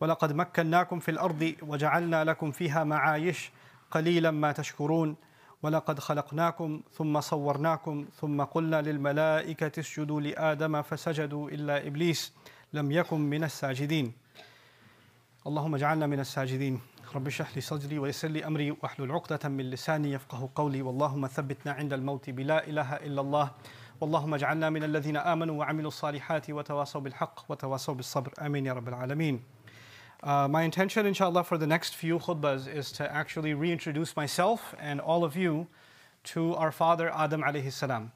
ولقد مكناكم في الأرض وجعلنا لكم فيها معايش قليلا ما تشكرون. ولقد خلقناكم ثم صورناكم ثم قلنا للملائكة اسجدوا لآدم فسجدوا إلا إبليس لم يكن من الساجدين. اللهم اجعلنا من الساجدين. رب اشرح لي صدري ويسر لي أمري واحلل عقدة من لساني يفقه قولي. واللهم ثبتنا عند الموت بلا اله الا الله. واللهم اجعلنا من الذين امنوا وعملوا الصالحات وتواصوا بالحق وتواصوا بالصبر. آمين يا رب العالمين. Uh, my intention, inshallah, for the next few khutbahs is to actually reintroduce myself and all of you to our father Adam alayhi salam.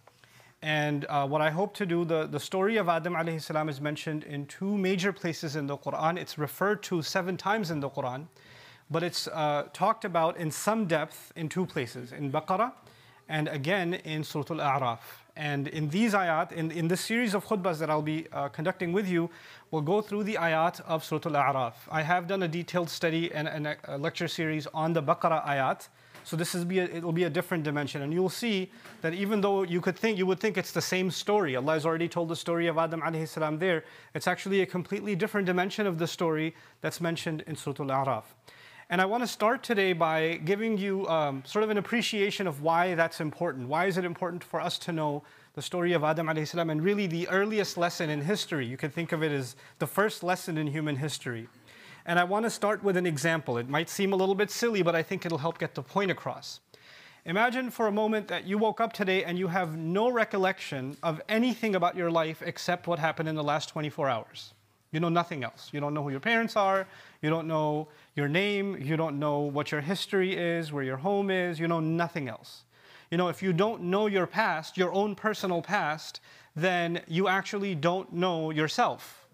And uh, what I hope to do, the, the story of Adam alayhi salam is mentioned in two major places in the Quran. It's referred to seven times in the Quran, but it's uh, talked about in some depth in two places, in Baqarah and again in Surah Al-A'raf. And in these ayat, in, in this series of khutbahs that I'll be uh, conducting with you, we'll go through the ayat of Surah Al-A'raf. I have done a detailed study and, and a lecture series on the Baqarah ayat. So this is be a, it'll be a different dimension, and you'll see that even though you could think you would think it's the same story, Allah has already told the story of Adam alayhi salam there. It's actually a completely different dimension of the story that's mentioned in Surah Al-A'raf. And I want to start today by giving you um, sort of an appreciation of why that's important. Why is it important for us to know the story of Adam alayhi and really the earliest lesson in history? You can think of it as the first lesson in human history. And I want to start with an example. It might seem a little bit silly, but I think it'll help get the point across. Imagine for a moment that you woke up today and you have no recollection of anything about your life except what happened in the last 24 hours. You know nothing else. You don't know who your parents are. You don't know your name. You don't know what your history is, where your home is. You know nothing else. You know, if you don't know your past, your own personal past, then you actually don't know yourself.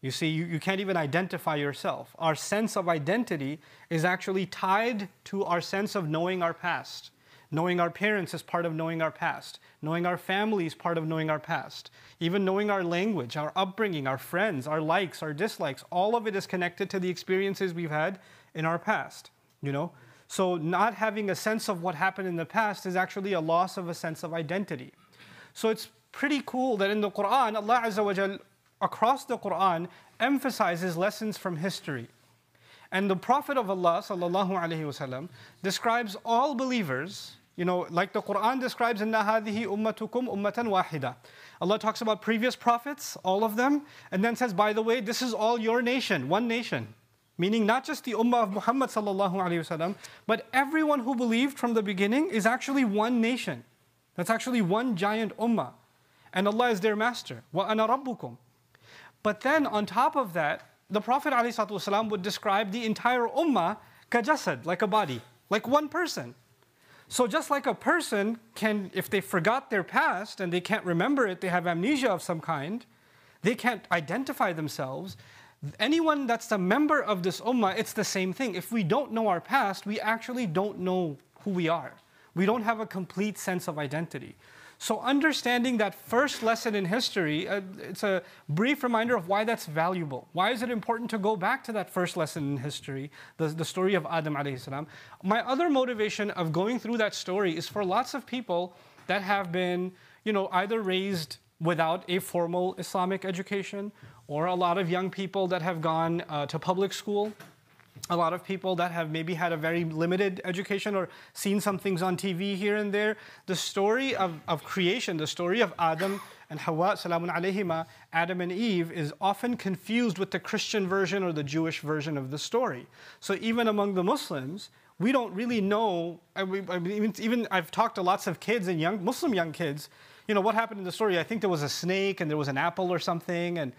You see, you, you can't even identify yourself. Our sense of identity is actually tied to our sense of knowing our past. Knowing our parents is part of knowing our past. Knowing our family is part of knowing our past. Even knowing our language, our upbringing, our friends, our likes, our dislikes, all of it is connected to the experiences we've had in our past. You know? So not having a sense of what happened in the past is actually a loss of a sense of identity. So it's pretty cool that in the Quran, Allah Azza wa Jal, across the Quran, emphasizes lessons from history. And the Prophet of Allah sallallahu alaihi wasallam describes all believers, you know, like the Quran describes inna hadhihi ummatukum ummatan wahida. Allah talks about previous prophets, all of them, and then says, by the way, this is all your nation, one nation. Meaning not just the ummah of Muhammad but everyone who believed from the beginning is actually one nation. That's actually one giant ummah. And Allah is their master. Ana rabbukum. But then on top of that, the Prophet ﷺ would describe the entire ummah kajasad, like a body, like one person. So just like a person can, if they forgot their past and they can't remember it, they have amnesia of some kind, they can't identify themselves. Anyone that's a member of this ummah, it's the same thing. If we don't know our past, we actually don't know who we are. We don't have a complete sense of identity. So understanding that first lesson in history, uh, it's a brief reminder of why that's valuable. Why is it important to go back to that first lesson in history, the, the story of Adam alayhi salam? My other motivation of going through that story is for lots of people that have been, you know, either raised without a formal Islamic education, or a lot of young people that have gone uh, to public school a lot of people that have maybe had a very limited education or seen some things on TV here and there. The story of, of creation, the story of Adam and Hawa, salamun alayhima, Adam and Eve, is often confused with the Christian version or the Jewish version of the story. So even among the Muslims, we don't really know. I mean, even I've talked to lots of kids and young Muslim young kids. You know what happened in the story? I think there was a snake and there was an apple or something, and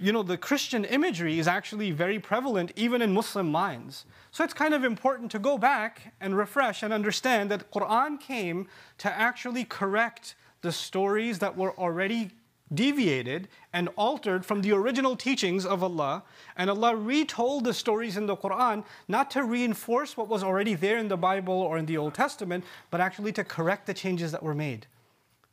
you know, the Christian imagery is actually very prevalent even in Muslim minds. So it's kind of important to go back and refresh and understand that Quran came to actually correct the stories that were already deviated and altered from the original teachings of Allah. And Allah retold the stories in the Quran not to reinforce what was already there in the Bible or in the Old Testament, but actually to correct the changes that were made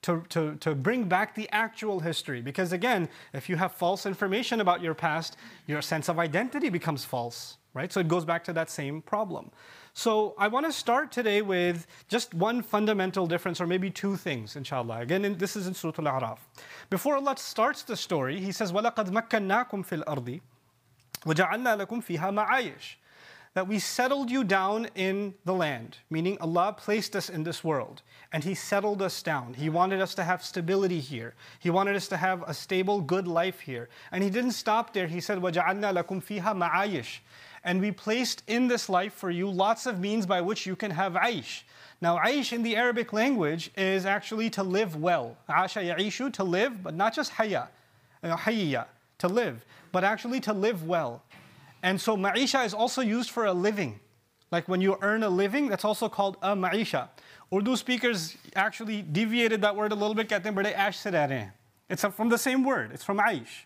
to, to, to bring back the actual history. Because again, if you have false information about your past, your sense of identity becomes false, right? So it goes back to that same problem. So I want to start today with just one fundamental difference, or maybe two things, inshallah. Again, in, this is in Surah Al-A'raf. Before Allah starts the story, He says, وَلَقَدْ مَكَّنَّاكُمْ فِي الْأَرْضِ وَجَعَلْنَا لَكُمْ فِيهَا مَعَايِشْ That we settled you down in the land, meaning Allah placed us in this world and He settled us down. He wanted us to have stability here. He wanted us to have a stable, good life here. And He didn't stop there. He said, وَجَعَلْنَا لَكُمْ فِيهَا مَعَايِشْ And we placed in this life for you lots of means by which you can have aish. Now, aish in the Arabic language is actually to live well. Asha ya'ishu, to live, but not just haya, hayya, to live, but actually to live well. And so ma'isha is also used for a living. Like when you earn a living, that's also called a ma'isha. Urdu speakers actually deviated that word a little bit, kehte bade It's from the same word, it's from aish.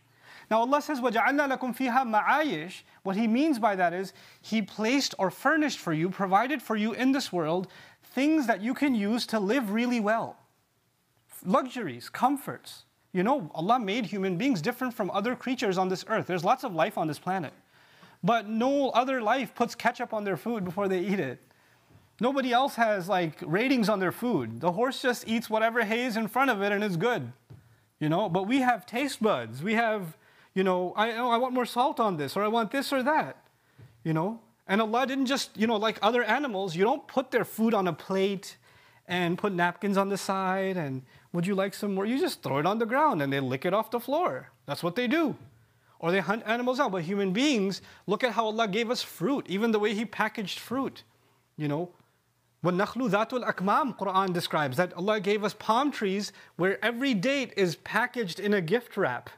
Now Allah says, وَجَعَلْنَا لَكُمْ فِيهَا ma'ayish. What He means by that is, He placed or furnished for you, provided for you in this world, things that you can use to live really well. Luxuries, comforts. You know, Allah made human beings different from other creatures on this earth. There's lots of life on this planet. But no other life puts ketchup on their food before they eat it. Nobody else has like ratings on their food. The horse just eats whatever hay is in front of it and it's good. You know, but we have taste buds. We have, you know, I, oh, I want more salt on this or I want this or that. You know, and Allah didn't just, you know, like other animals, you don't put their food on a plate and put napkins on the side and would you like some more? You just throw it on the ground and they lick it off the floor. That's what they do Or they hunt animals out. But human beings, look at how Allah gave us fruit, even the way He packaged fruit. You know, وَالنَّخْلُ ذَاتُ الْأَكْمَامِ Quran describes that Allah gave us palm trees where every date is packaged in a gift wrap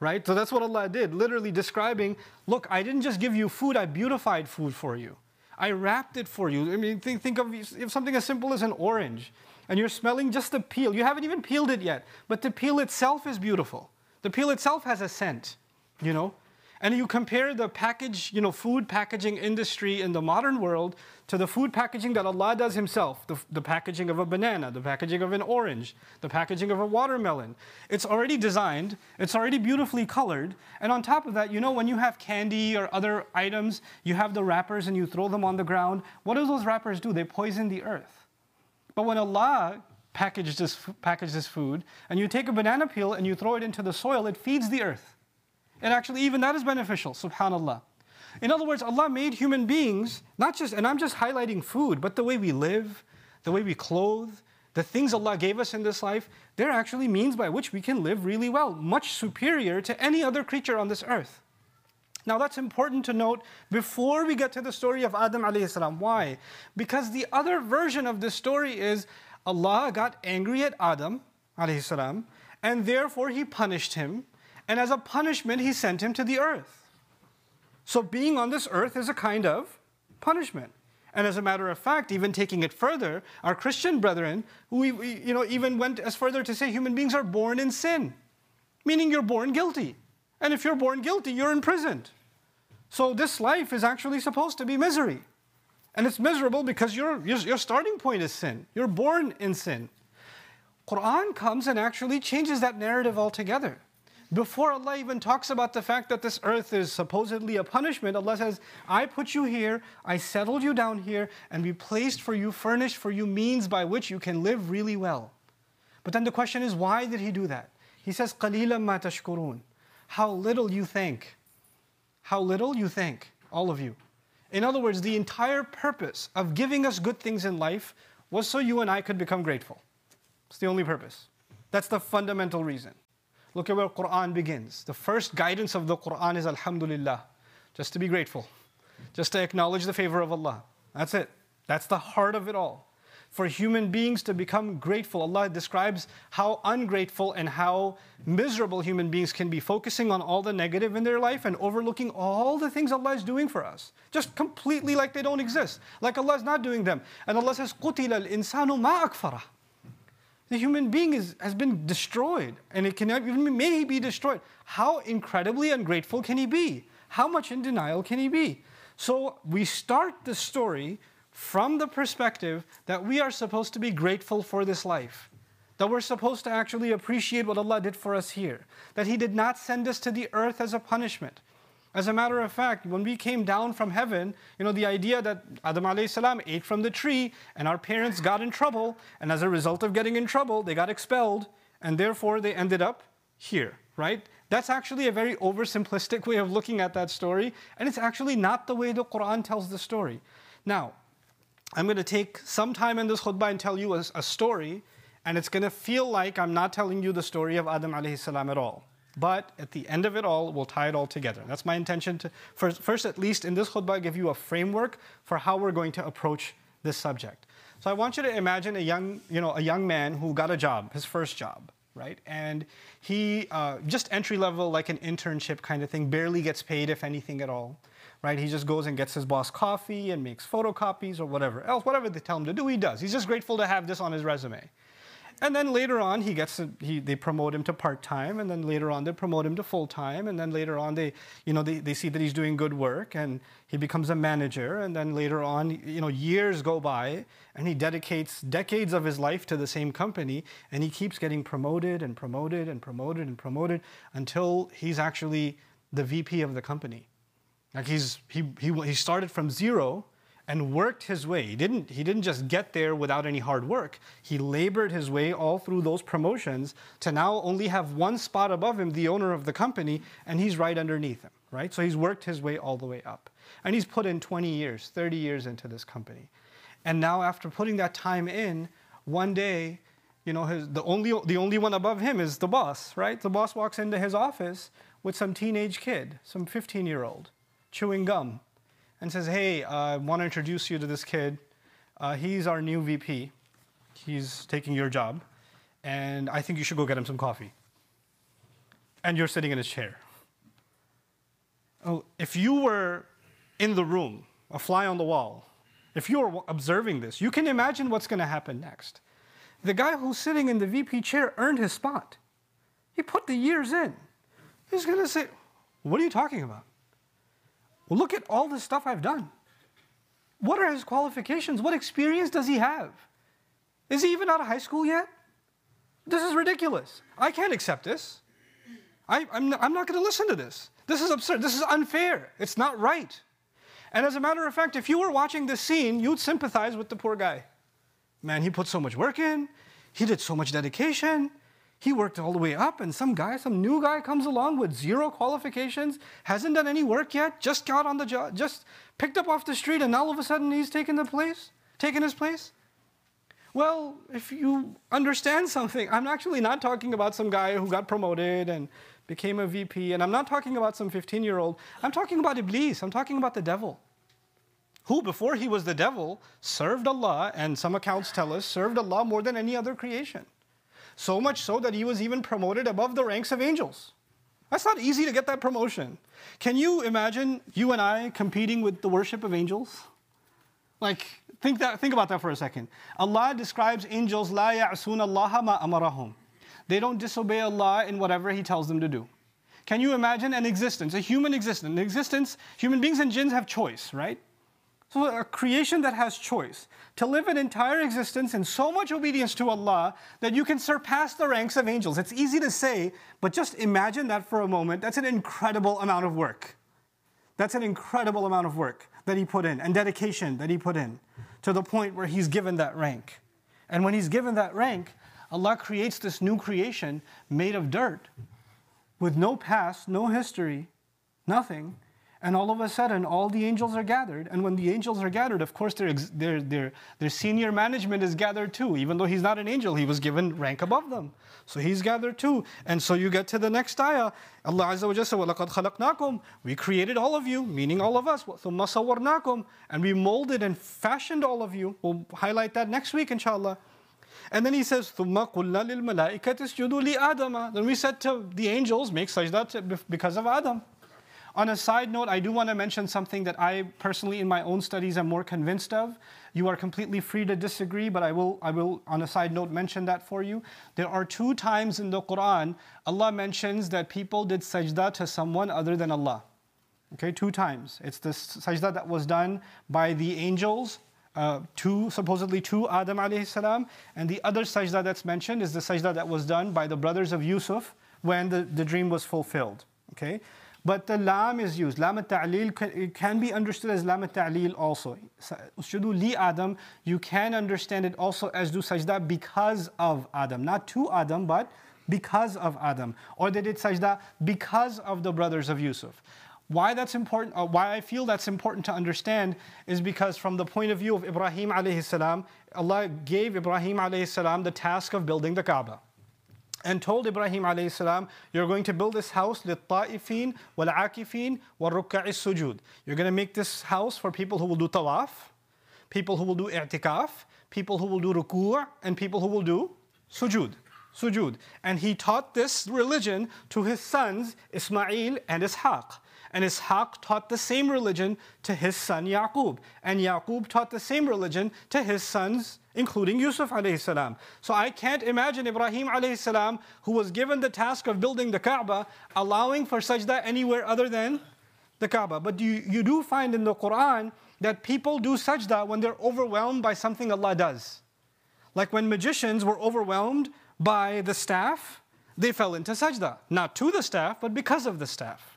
right? So that's what Allah did, literally describing, look, I didn't just give you food, I beautified food for you. I wrapped it for you. I mean, think, think of if something as simple as an orange, and you're smelling just the peel. You haven't even peeled it yet, but the peel itself is beautiful. The peel itself has a scent, you know? And you compare the package, you know, food packaging industry in the modern world to the food packaging that Allah does Himself the, the, packaging of a banana, the packaging of an orange, the packaging of a watermelon. It's already designed, it's already beautifully colored. And on top of that, you know, when you have candy or other items, you have the wrappers and you throw them on the ground. What do those wrappers do? They poison the earth. But when Allah packages this, packages this food and you take a banana peel and you throw it into the soil, it feeds the earth. And actually, even that is beneficial, subhanAllah. In other words, Allah made human beings, not just, and I'm just highlighting food, but the way we live, the way we clothe, the things Allah gave us in this life, they're actually means by which we can live really well, much superior to any other creature on this earth. Now that's important to note before we get to the story of Adam alayhi salam. Why? Because the other version of this story is Allah got angry at Adam alayhi salam, and therefore he punished him and as a punishment, he sent him to the earth. So being on this earth is a kind of punishment. And as a matter of fact, even taking it further, our Christian brethren, we, we, you know, even went as further to say human beings are born in sin, meaning you're born guilty. And if you're born guilty, you're imprisoned. So this life is actually supposed to be misery. And it's miserable because your, your, your starting point is sin. You're born in sin. Quran comes and actually changes that narrative altogether Before Allah even talks about the fact that this earth is supposedly a punishment, Allah says, I put you here, I settled you down here, and we placed for you, furnished for you means by which you can live really well. But then the question is, why did He do that? He says, قَلِيلًا مَا تَشْكُرُونَ How little you think. How little you think, all of you. In other words, the entire purpose of giving us good things in life was so you and I could become grateful. It's the only purpose. That's the fundamental reason. Look at where Quran begins. The first guidance of the Quran is Alhamdulillah, just to be grateful, just to acknowledge the favor of Allah. That's it. That's the heart of it all. For human beings to become grateful, Allah describes how ungrateful and how miserable human beings can be, focusing on all the negative in their life and overlooking all the things Allah is doing for us. Just completely like they don't exist, like Allah is not doing them. And Allah says, قُتِلَ الْإِنسَانُ مَا أَكْفَرَهُ the human being is, has been destroyed and it can even may be destroyed. How incredibly ungrateful can he be? How much in denial can he be? So we start the story from the perspective that we are supposed to be grateful for this life. That we're supposed to actually appreciate what Allah did for us here. That He did not send us to the earth as a punishment. As a matter of fact, when we came down from heaven, you know, the idea that Adam salam ate from the tree and our parents got in trouble, and as a result of getting in trouble, they got expelled, and therefore they ended up here, right? That's actually a very oversimplistic way of looking at that story, and it's actually not the way the Quran tells the story. Now, I'm going to take some time in this khutbah and tell you a, a story, and it's going to feel like I'm not telling you the story of Adam salam at all. But at the end of it all, we'll tie it all together. That's my intention to, first, first at least in this khutbah, give you a framework for how we're going to approach this subject. So I want you to imagine a young, you know, a young man who got a job, his first job, right? And he, uh, just entry level, like an internship kind of thing, barely gets paid, if anything at all, right? He just goes and gets his boss coffee and makes photocopies or whatever else, whatever they tell him to do, he does. He's just grateful to have this on his resume. And then later on, he gets he, they promote him to part time, and then later on they promote him to full time, and then later on they you know they, they see that he's doing good work, and he becomes a manager, and then later on you know years go by, and he dedicates decades of his life to the same company, and he keeps getting promoted and promoted and promoted and promoted until he's actually the VP of the company. Like he's he he, he started from zero and worked his way. He didn't, he didn't just get there without any hard work. He labored his way all through those promotions to now only have one spot above him, the owner of the company, and he's right underneath him, right? So he's worked his way all the way up. And he's put in 20 years, 30 years into this company. And now, after putting that time in, one day, you know, his, the, only, the only one above him is the boss, right? The boss walks into his office with some teenage kid, some 15 year old, chewing gum and says, Hey, uh, I want to introduce you to this kid. Uh, he's our new VP. He's taking your job. And I think you should go get him some coffee. And you're sitting in his chair. Oh, if you were in the room, a fly on the wall, if you were observing this, you can imagine what's going to happen next. The guy who's sitting in the VP chair earned his spot. He put the years in. He's going to say, What are you talking about? Well, look at all the stuff I've done. What are his qualifications? What experience does he have? Is he even out of high school yet? This is ridiculous. I can't accept this. I, am not, I'm not going to listen to this. This is absurd. This is unfair. It's not right. And as a matter of fact, if you were watching this scene, you'd sympathize with the poor guy. Man, he put so much work in, he did so much dedication, he worked all the way up, and some guy, some new guy comes along with zero qualifications, hasn't done any work yet, just got on the job, just picked up off the street, and all of a sudden he's taken the place, taken his place. Well, if you understand something, I'm actually not talking about some guy who got promoted and became a VP, and I'm not talking about some 15 year old. I'm talking about Iblis, I'm talking about the devil, who, before he was the devil, served Allah, and some accounts tell us, served Allah more than any other creation so much so that he was even promoted above the ranks of angels. That's not easy to get that promotion. Can you imagine you and I competing with the worship of angels? Like, think, that, think about that for a second. Allah describes angels, la ya'sun Allah ma amarahum. They don't disobey Allah in whatever He tells them to do. Can you imagine an existence, a human existence? An existence, human beings and jinns have choice, right? So, a creation that has choice to live an entire existence in so much obedience to Allah that you can surpass the ranks of angels. It's easy to say, but just imagine that for a moment. That's an incredible amount of work. That's an incredible amount of work that he put in and dedication that he put in to the point where he's given that rank. And when he's given that rank, Allah creates this new creation made of dirt with no past, no history, nothing and all of a sudden, all the angels are gathered. And when the angels are gathered, of course, their, their, their, their senior management is gathered too. Even though he's not an angel, he was given rank above them. So he's gathered too. And so you get to the next ayah. Allah Azza wa Jalla said, وَلَقَدْ خَلَقْنَاكُمْ We created all of you, meaning all of us. ثُمَّ صَوَّرْنَاكُمْ And we molded and fashioned all of you. We'll highlight that next week, inshallah. And then he says, ثُمَّ قُلْنَا لِلْمَلَائِكَةِ اسْجُدُوا لِآدَمَ Then we said to the angels, make sajda because of Adam. On a side note, I do want to mention something that I personally, in my own studies, am more convinced of. You are completely free to disagree, but I will, I will, on a side note, mention that for you. There are two times in the Quran Allah mentions that people did sajda to someone other than Allah. Okay, two times. It's the sajda that was done by the angels uh, to supposedly to Adam alayhi salam, and the other sajda that's mentioned is the sajda that was done by the brothers of Yusuf when the, the dream was fulfilled. Okay, but the lam is used. Lam al-ta'lil can be understood as lam al-ta'lil also. Usjudu li Adam, you can understand it also as do sajda because of Adam. Not to Adam, but because of Adam, or they did sajda because of the brothers of Yusuf. Why that's important, uh, why I feel that's important to understand is because from the point of view of Ibrahim alayhi salam, Allah gave Ibrahim alayhi salam the task of building the Kaaba and told Ibrahim alayhi salam, you're going to build this house لِلطَّائِفِينَ وَالْعَاكِفِينَ وَالرُّكَّعِ السُّجُودِ You're going to make this house for people who will do tawaf, people who will do i'tikaf, people who will do ruku' and people who will do sujud. Sujud. And he taught this religion to his sons Ismail and Ishaq. And Ishaq taught the same religion to his son Yaqub. And Yaqub taught the same religion to his sons, including Yusuf. So I can't imagine Ibrahim who was given the task of building the Kaaba, allowing for sajda anywhere other than the Kaaba. But you, you do find in the Quran that people do sajda when they're overwhelmed by something Allah does. Like when magicians were overwhelmed by the staff, they fell into sajda. Not to the staff, but because of the staff.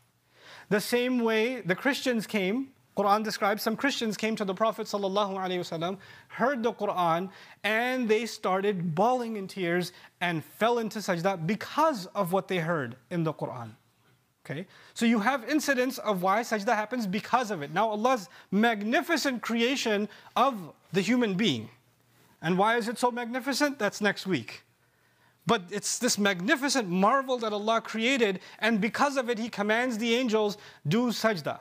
The same way the Christians came, Quran describes some Christians came to the Prophet ﷺ, heard the Quran, and they started bawling in tears and fell into sajda because of what they heard in the Quran. Okay? So you have incidents of why sajda happens because of it. Now Allah's magnificent creation of the human being. And why is it so magnificent? That's next week. But it's this magnificent marvel that Allah created, and because of it, He commands the angels, do sajda.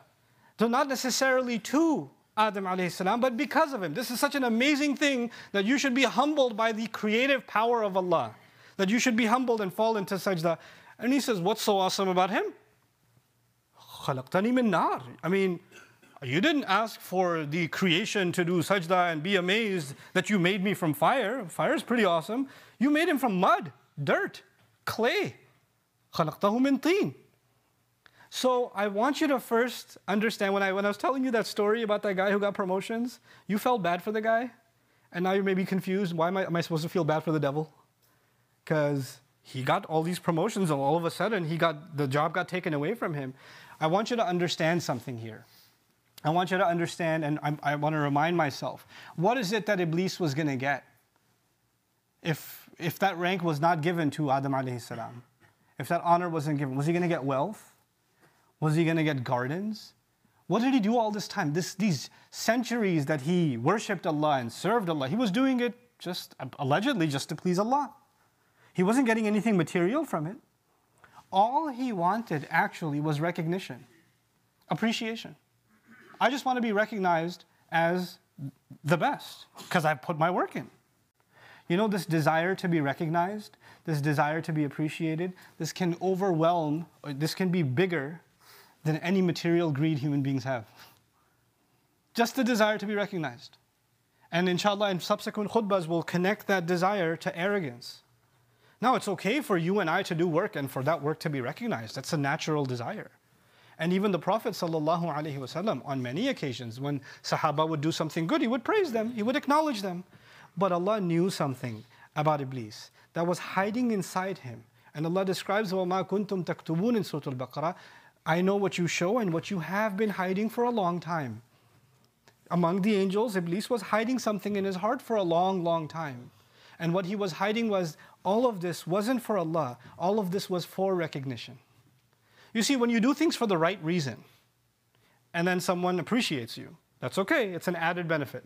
So, not necessarily to Adam alayhi salam, but because of him. This is such an amazing thing that you should be humbled by the creative power of Allah. That you should be humbled and fall into sajda. And he says, What's so awesome about him? I mean, you didn't ask for the creation to do sajda and be amazed that you made me from fire. Fire is pretty awesome. You made him from mud, dirt, clay. So I want you to first understand when I, when I was telling you that story about that guy who got promotions, you felt bad for the guy. And now you may be confused. Why am I, am I supposed to feel bad for the devil? Because he got all these promotions and all of a sudden he got, the job got taken away from him. I want you to understand something here. I want you to understand, and I, I want to remind myself what is it that Iblis was going to get if, if that rank was not given to Adam alayhi salam? If that honor wasn't given, was he going to get wealth? Was he going to get gardens? What did he do all this time? This, these centuries that he worshipped Allah and served Allah, he was doing it just allegedly just to please Allah. He wasn't getting anything material from it. All he wanted actually was recognition, appreciation. I just want to be recognized as the best because I've put my work in. You know, this desire to be recognized, this desire to be appreciated, this can overwhelm, this can be bigger than any material greed human beings have. Just the desire to be recognized. And inshallah, in subsequent khutbahs, we'll connect that desire to arrogance. Now, it's okay for you and I to do work and for that work to be recognized. That's a natural desire. And even the Prophet ﷺ, on many occasions, when Sahaba would do something good, he would praise them, he would acknowledge them. But Allah knew something about Iblis that was hiding inside him. And Allah describes وَمَا كُنْتُمْ تَكْتُبُونَ in Surah Al-Baqarah. I know what you show and what you have been hiding for a long time. Among the angels, Iblis was hiding something in his heart for a long, long time. And what he was hiding was all of this wasn't for Allah, all of this was for recognition. You see, when you do things for the right reason, and then someone appreciates you, that's okay, it's an added benefit.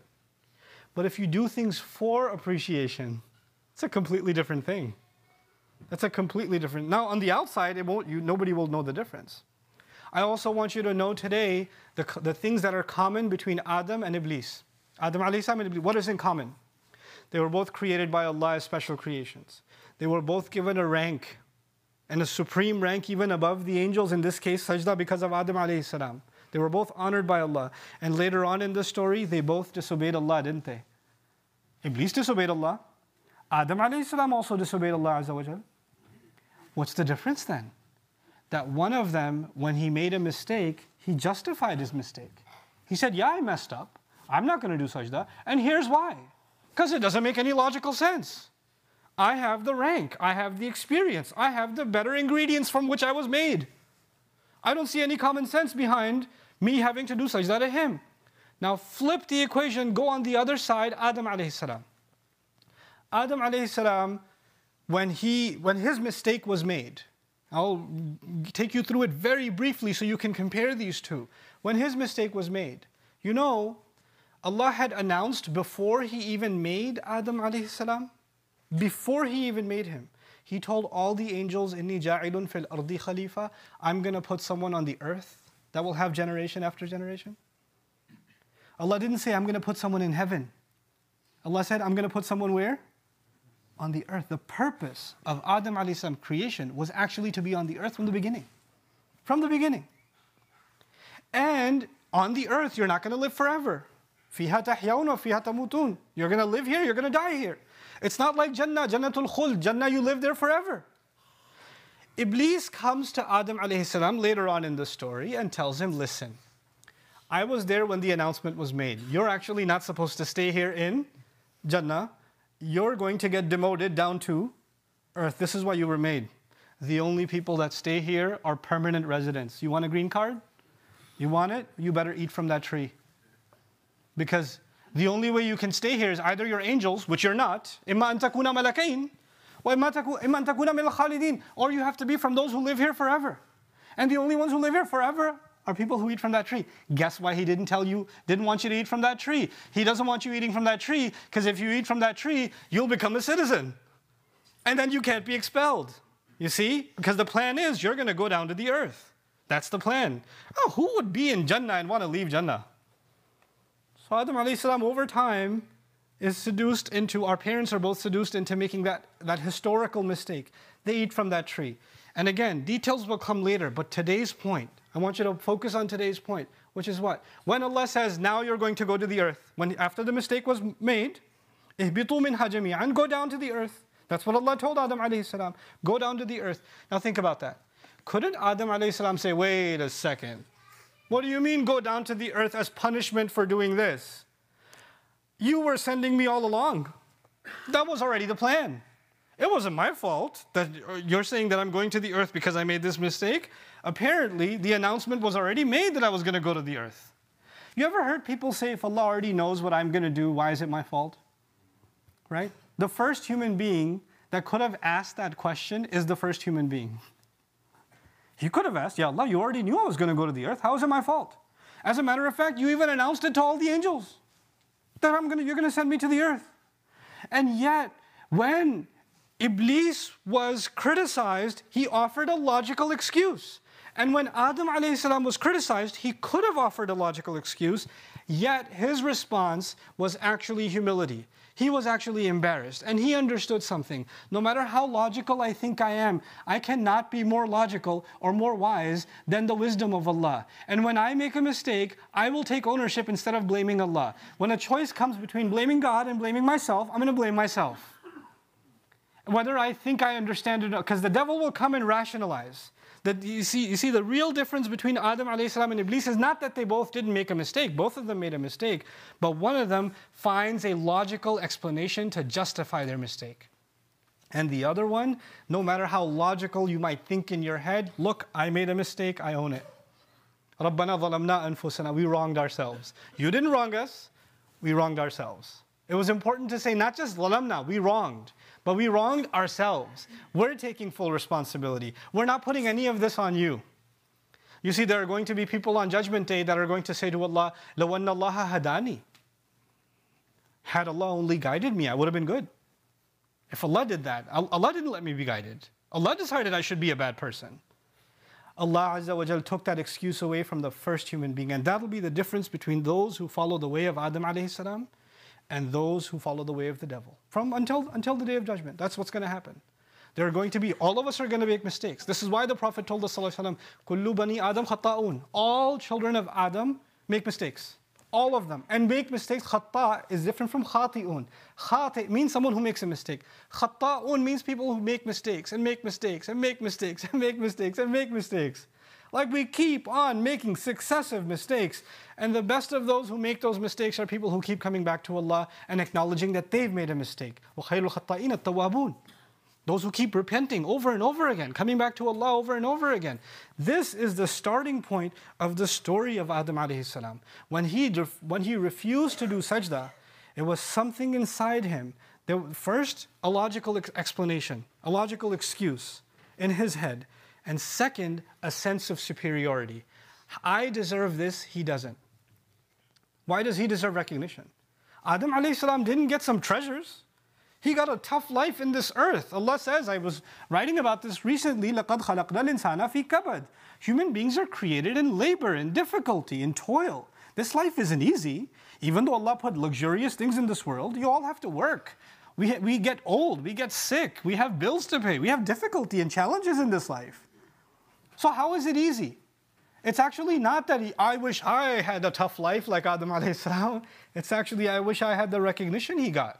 But if you do things for appreciation, it's a completely different thing. That's a completely different. Now, on the outside, it won't. You, nobody will know the difference. I also want you to know today the, the things that are common between Adam and Iblis. Adam and Iblis. What is in common? They were both created by Allah as special creations. They were both given a rank and a supreme rank even above the angels, in this case, sajda because of Adam alayhi salam. They were both honored by Allah. And later on in the story, they both disobeyed Allah, didn't they? Iblis disobeyed Allah. Adam alayhi salam also disobeyed Allah Azza wa What's the difference then? That one of them, when he made a mistake, he justified his mistake. He said, Yeah, I messed up. I'm not going to do sajda. And here's why. Because it doesn't make any logical sense. I have the rank, I have the experience, I have the better ingredients from which I was made. I don't see any common sense behind me having to do sajda to him. Now flip the equation, go on the other side, Adam alayhi salam. Adam alayhi salam when, he, when his mistake was made, I'll take you through it very briefly so you can compare these two. When his mistake was made, you know, Allah had announced before He even made Adam alayhi salam, before he even made him, he told all the angels, Inni ja'ilun fil ardi khalifa, I'm going to put someone on the earth that will have generation after generation. Allah didn't say, I'm going to put someone in heaven. Allah said, I'm going to put someone where? On the earth. The purpose of Adam alayhi's creation was actually to be on the earth from the beginning. From the beginning. And on the earth, you're not going to live forever. You're going to live here, you're going to die here. It's not like Jannah, Jannatul Khuld. Jannah, you live there forever. Iblis comes to Adam alayhi salam later on in the story and tells him, listen, I was there when the announcement was made. You're actually not supposed to stay here in Jannah. You're going to get demoted down to earth. This is why you were made. The only people that stay here are permanent residents. You want a green card? You want it? You better eat from that tree. Because the only way you can stay here is either you're angels, which you're not, or you have to be from those who live here forever. And the only ones who live here forever are people who eat from that tree. Guess why he didn't tell you, didn't want you to eat from that tree? He doesn't want you eating from that tree, because if you eat from that tree, you'll become a citizen. And then you can't be expelled. You see? Because the plan is you're going to go down to the earth. That's the plan. Oh, who would be in Jannah and want to leave Jannah? Adam salam over time is seduced into, our parents are both seduced into making that, that historical mistake. They eat from that tree. And again, details will come later, but today's point, I want you to focus on today's point, which is what? When Allah says, now you're going to go to the earth, when after the mistake was made, jami'an, go down to the earth. That's what Allah told Adam alayhi. Go down to the earth. Now think about that. Couldn't Adam alayhi say, wait a second, what do you mean go down to the earth as punishment for doing this? You were sending me all along. That was already the plan. It wasn't my fault that uh, you're saying that I'm going to the earth because I made this mistake. Apparently, the announcement was already made that I was going to go to the earth. You ever heard people say, if Allah already knows what I'm going to do, why is it my fault? Right? The first human being that could have asked that question is the first human being. He could have asked, Ya Allah, you already knew I was going to go to the earth. How is it my fault? As a matter of fact, you even announced it to all the angels that I'm gonna, you're going to send me to the earth. And yet, when Iblis was criticized, he offered a logical excuse. And when Adam salam was criticized, he could have offered a logical excuse, yet his response was actually humility. He was actually embarrassed and he understood something. No matter how logical I think I am, I cannot be more logical or more wise than the wisdom of Allah. And when I make a mistake, I will take ownership instead of blaming Allah. When a choice comes between blaming God and blaming myself, I'm going to blame myself. Whether I think I understand it or not, because the devil will come and rationalize That you see, you see, the real difference between Adam salam and Iblis is not that they both didn't make a mistake. Both of them made a mistake, but one of them finds a logical explanation to justify their mistake. And the other one, no matter how logical you might think in your head, look, I made a mistake, I own it. رَبَّنَا ظَلَمْنَا أَنفُسَنَا We wronged ourselves. You didn't wrong us, we wronged ourselves. It was important to say not just ظَلَمْنَا, we wronged. But we wronged ourselves. We're taking full responsibility. We're not putting any of this on you. You see, there are going to be people on Judgment Day that are going to say to Allah, لَوَنَّ اللَّهَ هَدَانِي Had Allah only guided me, I would have been good. If Allah did that, Allah didn't let me be guided. Allah decided I should be a bad person. Allah Azza wa took that excuse away from the first human being. And that'll be the difference between those who follow the way of Adam alayhi salam and those who follow the way of the devil from until, until the day of judgment. That's what's going to happen. There are going to be, all of us are going to make mistakes. This is why the Prophet told us, Kullu bani Adam khata'un. All children of Adam make mistakes. All of them. And make mistakes, khata is different from khati'un. Khati means someone who makes a mistake. Khata'un means people who make mistakes and make mistakes and make mistakes and make mistakes and make mistakes. Like we keep on making successive mistakes. And the best of those who make those mistakes are people who keep coming back to Allah and acknowledging that they've made a mistake. Those who keep repenting over and over again, coming back to Allah over and over again. This is the starting point of the story of Adam alayhi salam. When he, when he refused to do sajda, it was something inside him There, first, a logical explanation, a logical excuse in his head. And second, a sense of superiority. I deserve this, he doesn't. Why does he deserve recognition? Adam alayhi salam didn't get some treasures. He got a tough life in this earth. Allah says, I was writing about this recently, لَقَدْ خَلَقْنَا الْإِنسَانَ فِي كَبَدٍ Human beings are created in labor, in difficulty, in toil. This life isn't easy. Even though Allah put luxurious things in this world, you all have to work. We, we get old, we get sick, we have bills to pay, we have difficulty and challenges in this life. So, how is it easy? It's actually not that he, I wish I had a tough life like Adam alayhi salam. It's actually, I wish I had the recognition he got.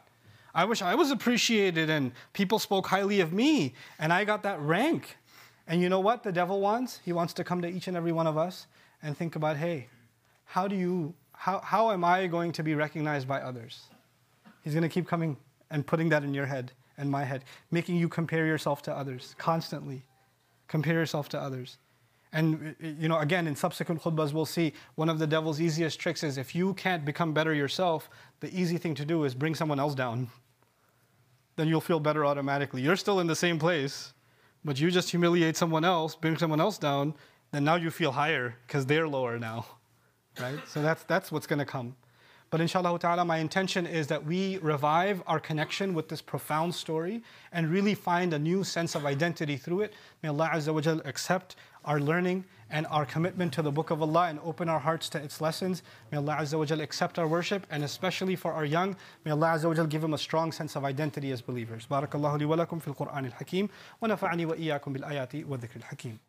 I wish I was appreciated and people spoke highly of me and I got that rank. And you know what the devil wants? He wants to come to each and every one of us and think about, hey, how do you, how, how am I going to be recognized by others? He's going to keep coming and putting that in your head and my head, making you compare yourself to others constantly. Compare yourself to others. And uh, uh, you know, again, in subsequent khutbahs, we'll see one of the devil's easiest tricks is if you can't become better yourself, the easy thing to do is bring someone else down. Then you'll feel better automatically. You're still in the same place, but you just humiliate someone else, bring someone else down, then now you feel higher because they're lower now. Right? So that's that's what's gonna come. But inshallah ta'ala, my intention is that we revive our connection with this profound story and really find a new sense of identity through it. May Allah Azza wa Jal accept our learning and our commitment to the Book of Allah and open our hearts to its lessons. May Allah Azza wa Jal accept our worship and especially for our young, may Allah Azza wa Jal give them a strong sense of identity as believers. Barakallahu li wa lakum fil Qur'an al-Hakim wa nafa'ani wa iyyakum bil ayati wa dhikr al-Hakim.